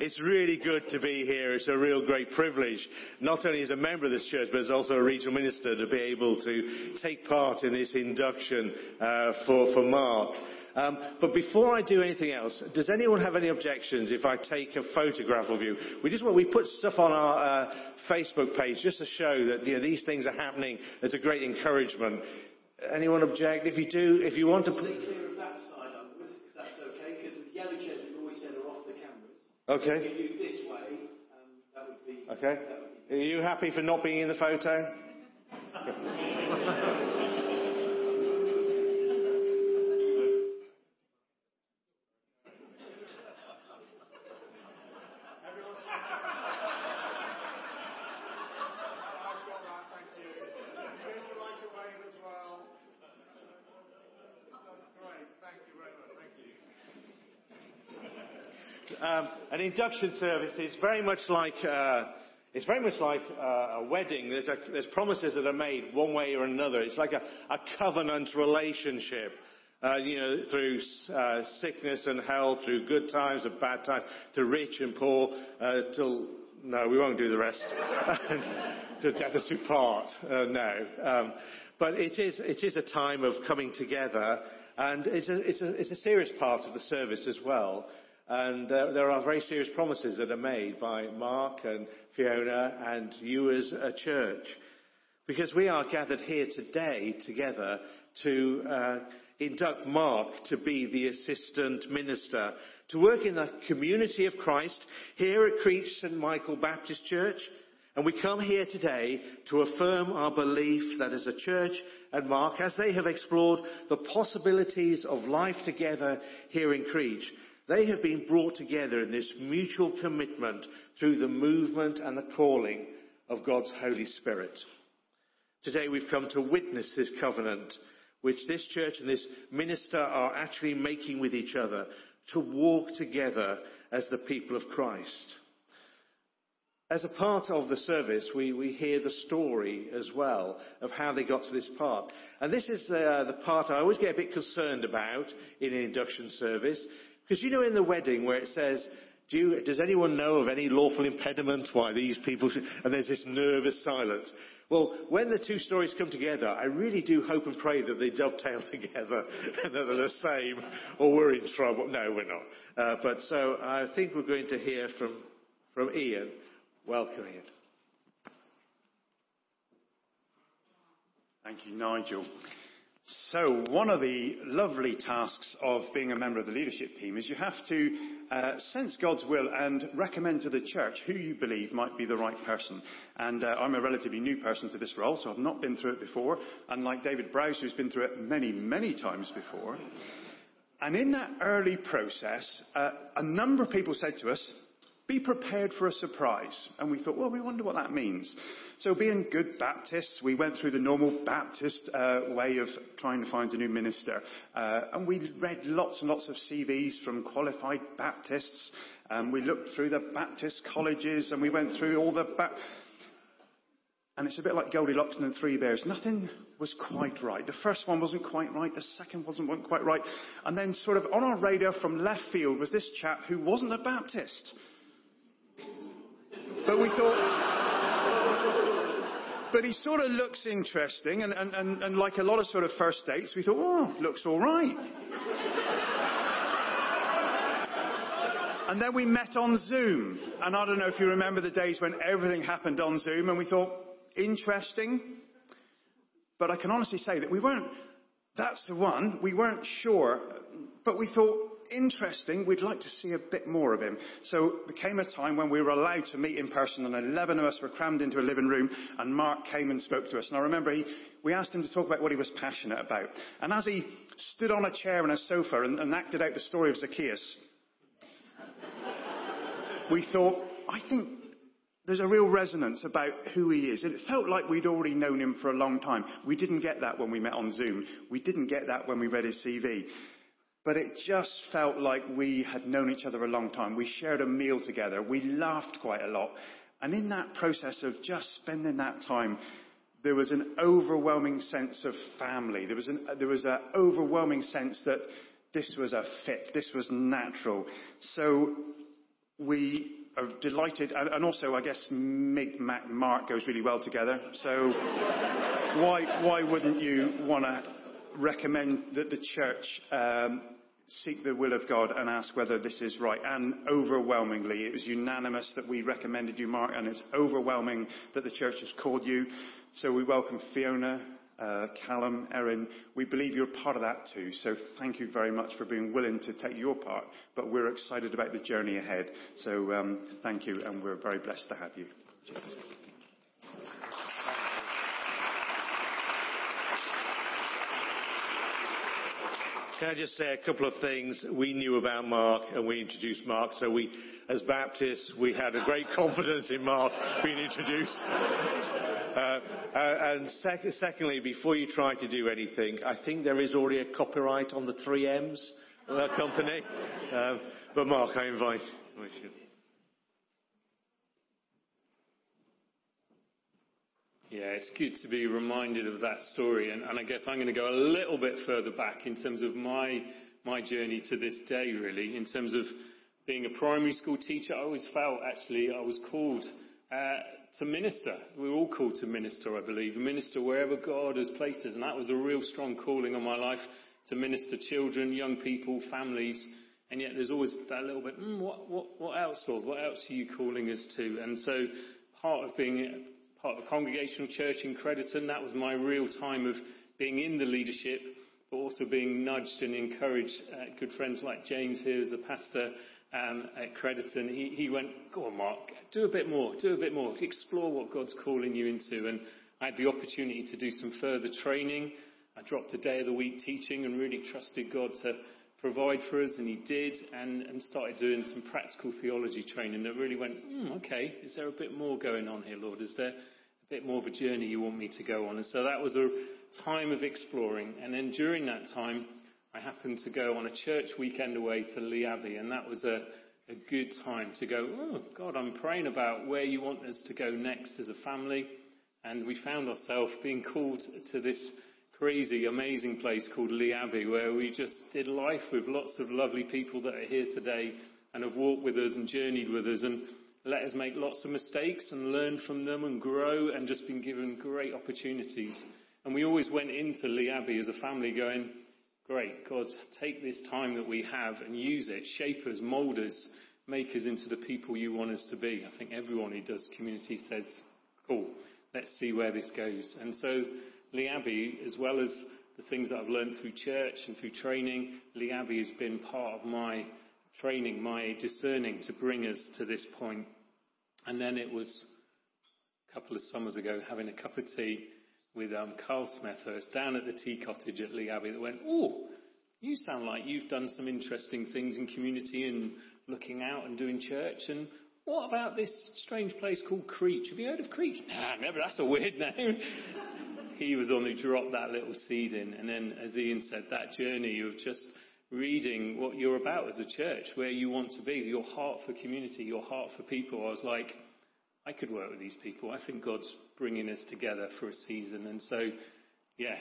it's really good to be here. It's a real great privilege, not only as a member of this church, but as also a regional minister to be able to take part in this induction uh, for, for Mark. Um, but before I do anything else, does anyone have any objections if I take a photograph of you? We just want, we put stuff on our uh, Facebook page just to show that you know, these things are happening It's a great encouragement. Anyone object? If you do, if you want to. Stay clear of that side upwards, if that's okay, because the yellow chairs we've always said are off the cameras. Okay. If you do this way, um, that would be. Okay. That would be Are you happy for not being in the photo? I've got that, thank you. Would you like to wave as well? That's great. Thank you very much. Thank you. Um, an induction service is very much like uh, it's very much like uh, a wedding. There's, a, there's promises that are made one way or another. It's like a, a covenant relationship. Uh, you know, through uh, sickness and health, through good times and bad times, to rich and poor, uh, till no, we won't do the rest. to death us do part. Uh, no, um, but it is it is a time of coming together, and it's a, it's a, it's a serious part of the service as well. And uh, there are very serious promises that are made by Mark and Fiona and you as a church. Because we are gathered here today together to uh, induct Mark to be the assistant minister, to work in the community of Christ here at Creech St Michael Baptist Church. And we come here today to affirm our belief that as a church and Mark, as they have explored the possibilities of life together here in Creech, they have been brought together in this mutual commitment through the movement and the calling of God's Holy Spirit. Today we've come to witness this covenant which this church and this minister are actually making with each other to walk together as the people of Christ. As a part of the service, we, we hear the story as well of how they got to this part. And this is the, the part I always get a bit concerned about in an induction service. Because you know in the wedding where it says, do you, does anyone know of any lawful impediment why these people should, and there's this nervous silence. Well, when the two stories come together, I really do hope and pray that they dovetail together and that they're the same, or we're in trouble. No, we're not. Uh, but so I think we're going to hear from, from Ian. Welcome, Ian. Thank you, Nigel. So, one of the lovely tasks of being a member of the leadership team is you have to uh, sense God's will and recommend to the church who you believe might be the right person. And uh, I'm a relatively new person to this role, so I've not been through it before, unlike David Browse, who's been through it many, many times before. And in that early process, uh, a number of people said to us, be prepared for a surprise. And we thought, well, we wonder what that means. So, being good Baptists, we went through the normal Baptist uh, way of trying to find a new minister. Uh, and we read lots and lots of CVs from qualified Baptists. Um, we looked through the Baptist colleges and we went through all the. Ba- and it's a bit like Goldilocks and the Three Bears. Nothing was quite right. The first one wasn't quite right. The second wasn't quite right. And then, sort of on our radar from left field was this chap who wasn't a Baptist. But we thought, but he sort of looks interesting, and, and, and, and like a lot of sort of first dates, we thought, oh, looks all right. And then we met on Zoom, and I don't know if you remember the days when everything happened on Zoom, and we thought, interesting. But I can honestly say that we weren't, that's the one, we weren't sure, but we thought, interesting. We'd like to see a bit more of him. So there came a time when we were allowed to meet in person, and 11 of us were crammed into a living room, and Mark came and spoke to us. And I remember he, we asked him to talk about what he was passionate about. And as he stood on a chair and a sofa and, and acted out the story of Zacchaeus, we thought, I think there's a real resonance about who he is. And it felt like we'd already known him for a long time. We didn't get that when we met on Zoom. We didn't get that when we read his CV. But it just felt like we had known each other a long time. We shared a meal together. We laughed quite a lot. And in that process of just spending that time, there was an overwhelming sense of family. There was an, there was an overwhelming sense that this was a fit. This was natural. So we are delighted, and, and also I guess Mig, Mac, Mark goes really well together. So why why wouldn't you want to recommend that the church um, seek the will of God and ask whether this is right? And overwhelmingly, it was unanimous that we recommended you, Mark, and it's overwhelming that the church has called you. So we welcome Fiona, uh, Callum, Erin, we believe you're part of that too. So thank you very much for being willing to take your part. But we're excited about the journey ahead. So um, thank you, and we're very blessed to have you. Cheers. Can I just say a couple of things? We knew about Mark and we introduced Mark, so we, as Baptists, we had a great confidence in Mark being introduced. Uh, uh, and sec- secondly, before you try to do anything, I think there is already a copyright on the three M's of company. Um, but Mark, I invite you. Yeah, it's good to be reminded of that story, and, and I guess I'm going to go a little bit further back in terms of my my journey to this day, really, in terms of being a primary school teacher. I always felt actually I was called uh, to minister. We're all called to minister, I believe, minister wherever God has placed us, and that was a real strong calling on my life to minister children, young people, families. And yet there's always that little bit, mm, what, what, what else, Lord? What else are you calling us to? And so part of being part of a congregational church in Crediton. That was my real time of being in the leadership, but also being nudged and encouraged. Uh, good friends like James here as a pastor um, at Crediton, he, he went, go on Mark, do a bit more, do a bit more, explore what God's calling you into. And I had the opportunity to do some further training. I dropped a day of the week teaching and really trusted God to provide for us, and he did, and, and started doing some practical theology training that really went, mm, okay, is there a bit more going on here, Lord? Is there a bit more of a journey you want me to go on? And so that was a time of exploring. And then during that time, I happened to go on a church weekend away to Lee Abbey, and that was a, a good time to go, oh, God, I'm praying about where you want us to go next as a family. And we found ourselves being called to this crazy, amazing place called Lee Abbey, where we just did life with lots of lovely people that are here today and have walked with us and journeyed with us and let us make lots of mistakes and learn from them and grow and just been given great opportunities. And we always went into Lee Abbey as a family going, great, God, take this time that we have and use it, shape us, mold us, make us into the people you want us to be. I think everyone who does community says, cool, let's see where this goes. And so Lee Abbey, as well as the things that I've learned through church and through training, Lee Abbey has been part of my training, my discerning to bring us to this point. And then it was a couple of summers ago having a cup of tea with um, Carl Smethurst down at the tea cottage at Lee Abbey that went, oh, you sound like you've done some interesting things in community and looking out and doing church. And what about this strange place called Creech? Have you heard of Creech? Nah, never. That's a weird name he was on who dropped that little seed in. And then, as Ian said, that journey of just reading what you're about as a church, where you want to be, your heart for community, your heart for people. I was like, I could work with these people. I think God's bringing us together for a season. And so, yeah,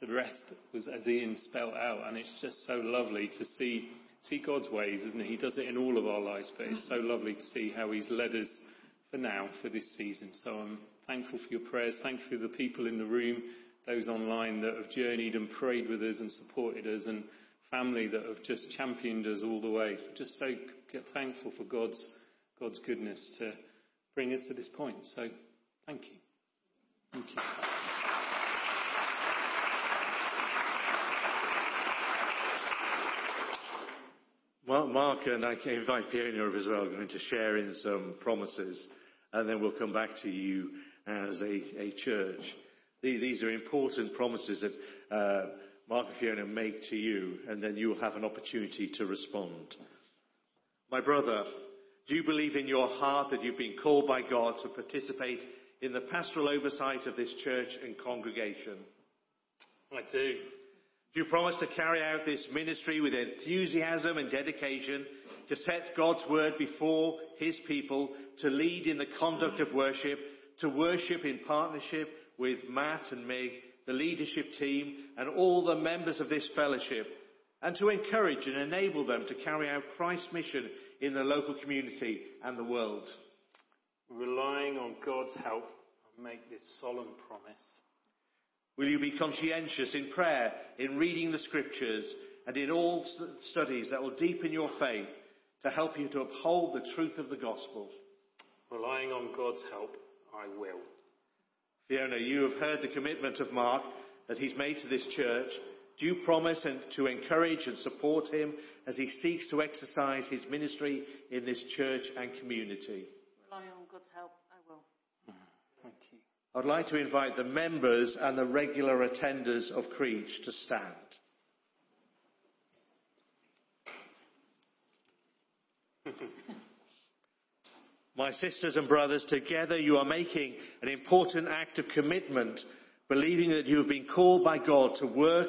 the rest was as Ian spelt out. And it's just so lovely to see, see God's ways, isn't it? He does it in all of our lives, but it's so lovely to see how he's led us for now, for this season. So I'm thankful for your prayers. Thankful for the people in the room, those online that have journeyed and prayed with us and supported us, and family that have just championed us all the way. Just so thankful for God's, God's goodness to bring us to this point. So thank you. Thank you. Mark and I can invite Fiona as well, going to share in some promises, and then we'll come back to you as a, a church. These are important promises that uh, Mark and Fiona make to you, and then you'll have an opportunity to respond. My brother, do you believe in your heart that you've been called by God to participate in the pastoral oversight of this church and congregation? I do. You promise to carry out this ministry with enthusiasm and dedication, to set God's word before His people, to lead in the conduct of worship, to worship in partnership with Matt and Meg, the leadership team, and all the members of this fellowship, and to encourage and enable them to carry out Christ's mission in the local community and the world? Relying on God's help, I make this solemn promise. Will you be conscientious in prayer, in reading the scriptures, and in all st- studies that will deepen your faith to help you to uphold the truth of the gospel? Relying on God's help, I will. Fiona, you have heard the commitment of Mark that he's made to this church. Do you promise and to encourage and support him as he seeks to exercise his ministry in this church and community? Relying on God's help, I will. Thank you. I'd like to invite the members and the regular attenders of Creech to stand. My sisters and brothers, together you are making an important act of commitment, believing that you have been called by God to work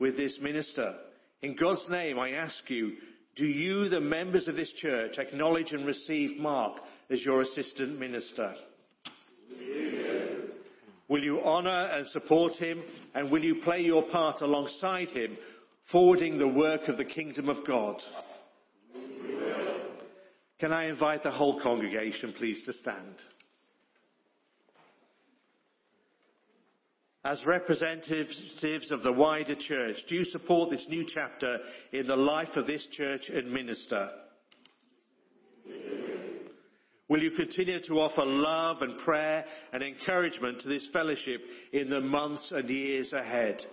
with this minister. In God's name, I ask you, do you, the members of this church, acknowledge and receive Mark as your assistant minister? Will you honour and support him and will you play your part alongside him, forwarding the work of the kingdom of God? Can I invite the whole congregation, please, to stand? As representatives of the wider church, do you support this new chapter in the life of this church and minister? Will you continue to offer love and prayer and encouragement to this fellowship in the months and years ahead?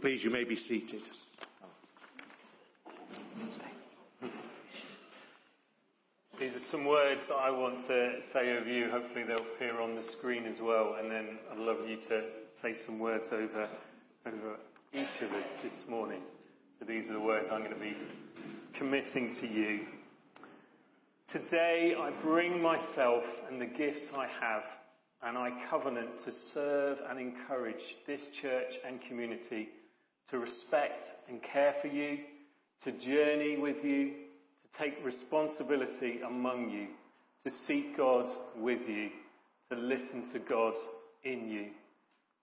Please, you may be seated. These are some words I want to say over you. Hopefully they'll appear on the screen as well. And then I'd love you to say some words over, over each of us this morning. So these are the words I'm going to be committing to you. Today I bring myself and the gifts I have and I covenant to serve and encourage this church and community to respect and care for you, to journey with you, to take responsibility among you, to seek God with you, to listen to God in you,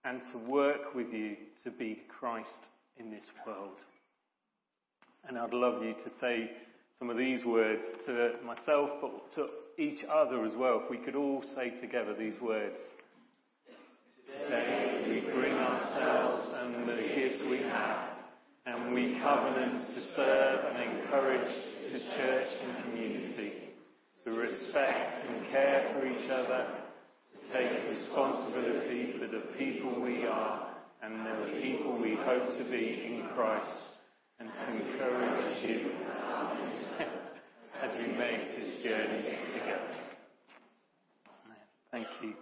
and to work with you to be Christ in this world. And I'd love you to say some of these words to myself, but to each other as well. If we could all say together these words. Today we bring ourselves and the gifts we have, and we covenant to serve and encourage the church and community, to respect and care for each other, to take responsibility for the people we are and the people we hope to be in Christ, and to encourage you as we make this journey together. Thank you.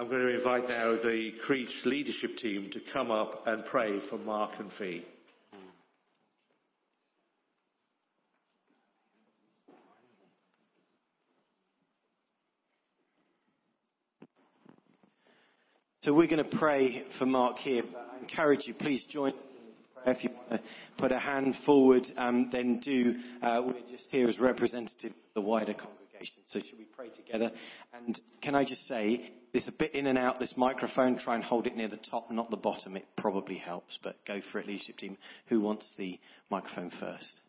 I'm going to invite now the Creech leadership team to come up and pray for Mark and Fee. So we're going to pray for Mark here. But I encourage you, please join us in prayer. If you want to put a hand forward, um, then do. Uh, we're just here as representatives of the wider congregation. So should we pray together? And can I just say, there's a bit in and out this microphone. Try and hold it near the top, not the bottom. It probably helps, but go for it, leadership team. Who wants the microphone first?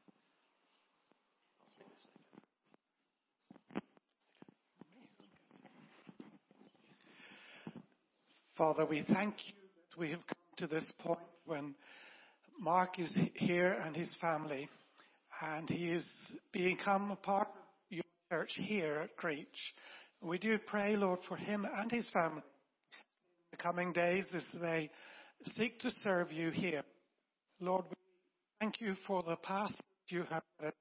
Father, we thank you that we have come to this point when Mark is here and his family, and he is become a part of your church here at Creech. We do pray, Lord, for him and his family in the coming days as they seek to serve you here. Lord, we thank you for the path you have led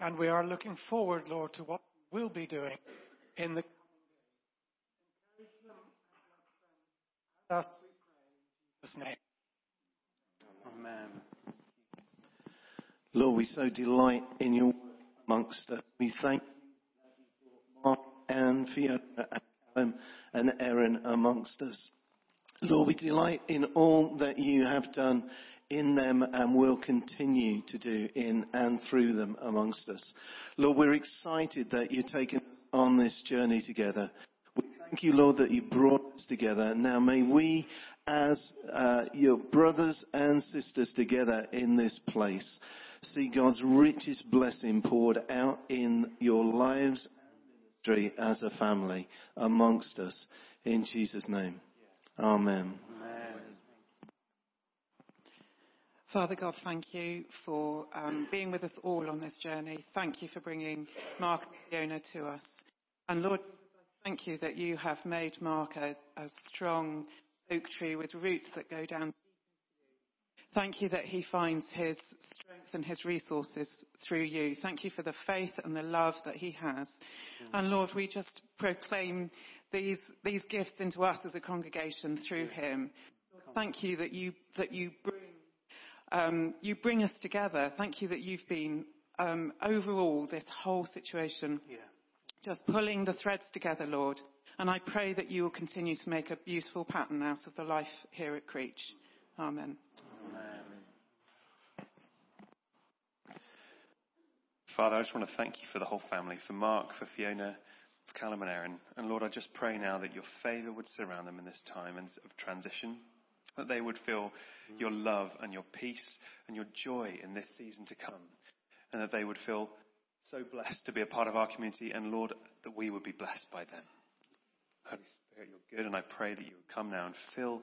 and we are looking forward, Lord, to what we'll be doing in the pray in Jesus' name. Amen. Lord, we so delight in your amongst us. We thank Mark and Fiona and Callum and Erin amongst us. Lord, we delight in all that you have done in them and will continue to do in and through them amongst us. Lord, we're excited that you're taking us on this journey together. We thank you, Lord, that you brought us together. Now may we as uh, your brothers and sisters together in this place. See God's richest blessing poured out in your lives as a family amongst us. In Jesus' name. Amen. Father God, thank you for um, being with us all on this journey. Thank you for bringing Mark and Fiona to us. And Lord, thank you that you have made Mark a, a strong oak tree with roots that go down. Thank you that he finds his strength and his resources through you. Thank you for the faith and the love that he has. And Lord, we just proclaim these, these gifts into us as a congregation through him. Thank you that you, that you bring um, you bring us together. Thank you that you've been um, overall this whole situation, yeah. just pulling the threads together, Lord. And I pray that you will continue to make a beautiful pattern out of the life here at Creech. Amen. Amen. Father, I just want to thank you for the whole family, for Mark, for Fiona, for Callum and Aaron. And Lord, I just pray now that your favour would surround them in this time of transition that they would feel your love and your peace and your joy in this season to come, and that they would feel so blessed to be a part of our community, and Lord, that we would be blessed by them. Holy Spirit, you're good, and I pray that you would come now and fill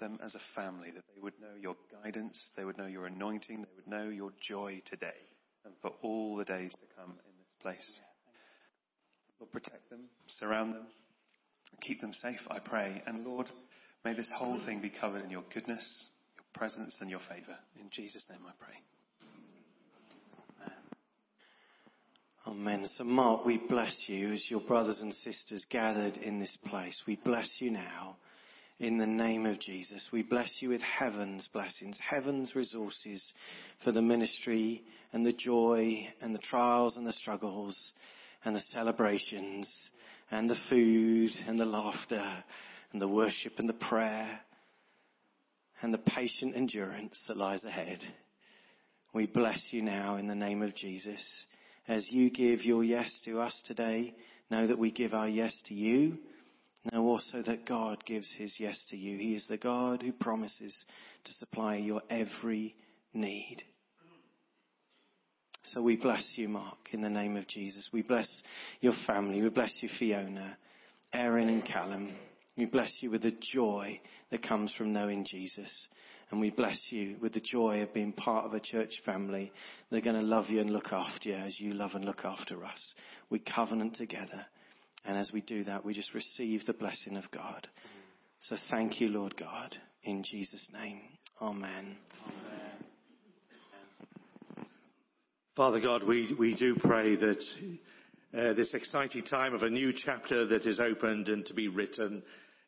them as a family, that they would know your guidance, they would know your anointing, they would know your joy today and for all the days to come in this place. Lord, protect them, surround them, keep them safe, I pray. And Lord, May this whole thing be covered in your goodness, your presence, and your favor. In Jesus' name I pray. Amen. So, Mark, we bless you as your brothers and sisters gathered in this place. We bless you now in the name of Jesus. We bless you with heaven's blessings, heaven's resources for the ministry and the joy and the trials and the struggles and the celebrations and the food and the laughter and the worship and the prayer and the patient endurance that lies ahead. We bless you now in the name of Jesus. As you give your yes to us today, know that we give our yes to you. Know also that God gives his yes to you. He is the God who promises to supply your every need. So we bless you, Mark, in the name of Jesus. We bless your family. We bless you, Fiona, Aaron and Callum. We bless you with the joy that comes from knowing Jesus. And we bless you with the joy of being part of a church family. They're going to love you and look after you as you love and look after us. We covenant together. And as we do that, we just receive the blessing of God. So thank you, Lord God, in Jesus' name. Amen. Amen. Father God, we, we do pray that uh, this exciting time of a new chapter that is opened and to be written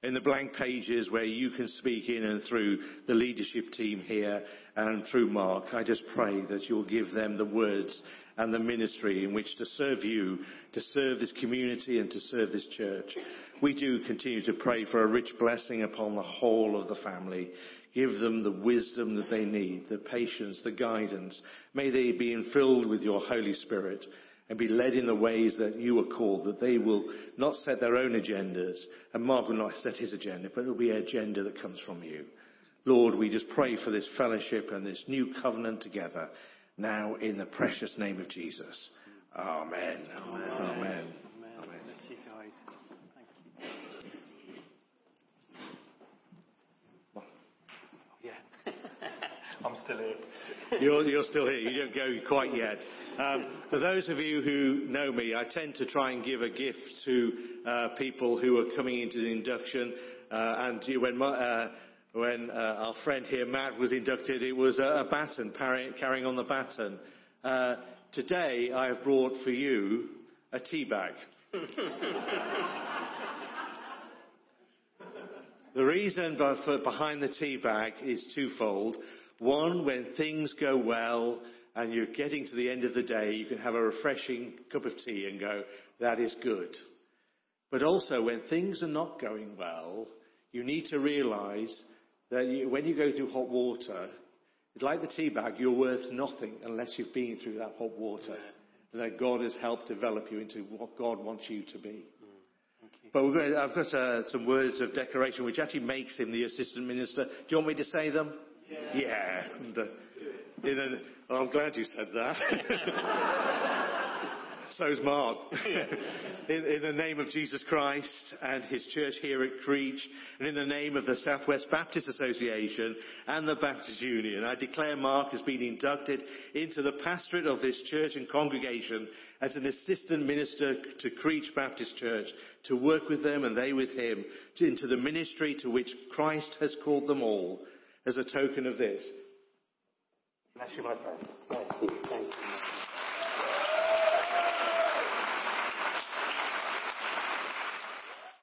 in the blank pages where you can speak in and through the leadership team here and through Mark. I just pray that you'll give them the words and the ministry in which to serve you, to serve this community and to serve this church. We do continue to pray for a rich blessing upon the whole of the family. Give them the wisdom that they need, the patience, the guidance. May they be filled with your Holy Spirit and be led in the ways that you are called, that they will not set their own agendas, and Mark will not set his agenda, but it will be an agenda that comes from you. Lord, we just pray for this fellowship and this new covenant together now in the precious name of Jesus. Amen. Amen. Amen. Amen. I'm still here. You're, you're still here. You don't go quite yet. Um, for those of you who know me, I tend to try and give a gift to uh, people who are coming into the induction. Uh, and you, when, my, uh, when uh, our friend here, Matt, was inducted, it was a, a baton, carrying, carrying on the baton. Uh, today, I have brought for you a tea bag. The reason behind the tea bag is twofold. One, when things go well and you're getting to the end of the day, you can have a refreshing cup of tea and go, that is good. But also, when things are not going well, you need to realize that you, when you go through hot water, like the tea bag, you're worth nothing unless you've been through that hot water. And that God has helped develop you into what God wants you to be. but we're going to, I've got uh, some words of declaration which actually makes him the assistant minister. Do you want me to say them? Yeah. yeah. And, uh, in a, I'm glad you said that. So's Mark. in, in, the name of Jesus Christ and his church here at Creech, and in the name of the Southwest Baptist Association and the Baptist Union, I declare Mark has been inducted into the pastorate of this church and congregation as an assistant minister to Creech Baptist Church to work with them and they with him to, into the ministry to which Christ has called them all as a token of this. Bless you, my friend. Bless you. Thank you.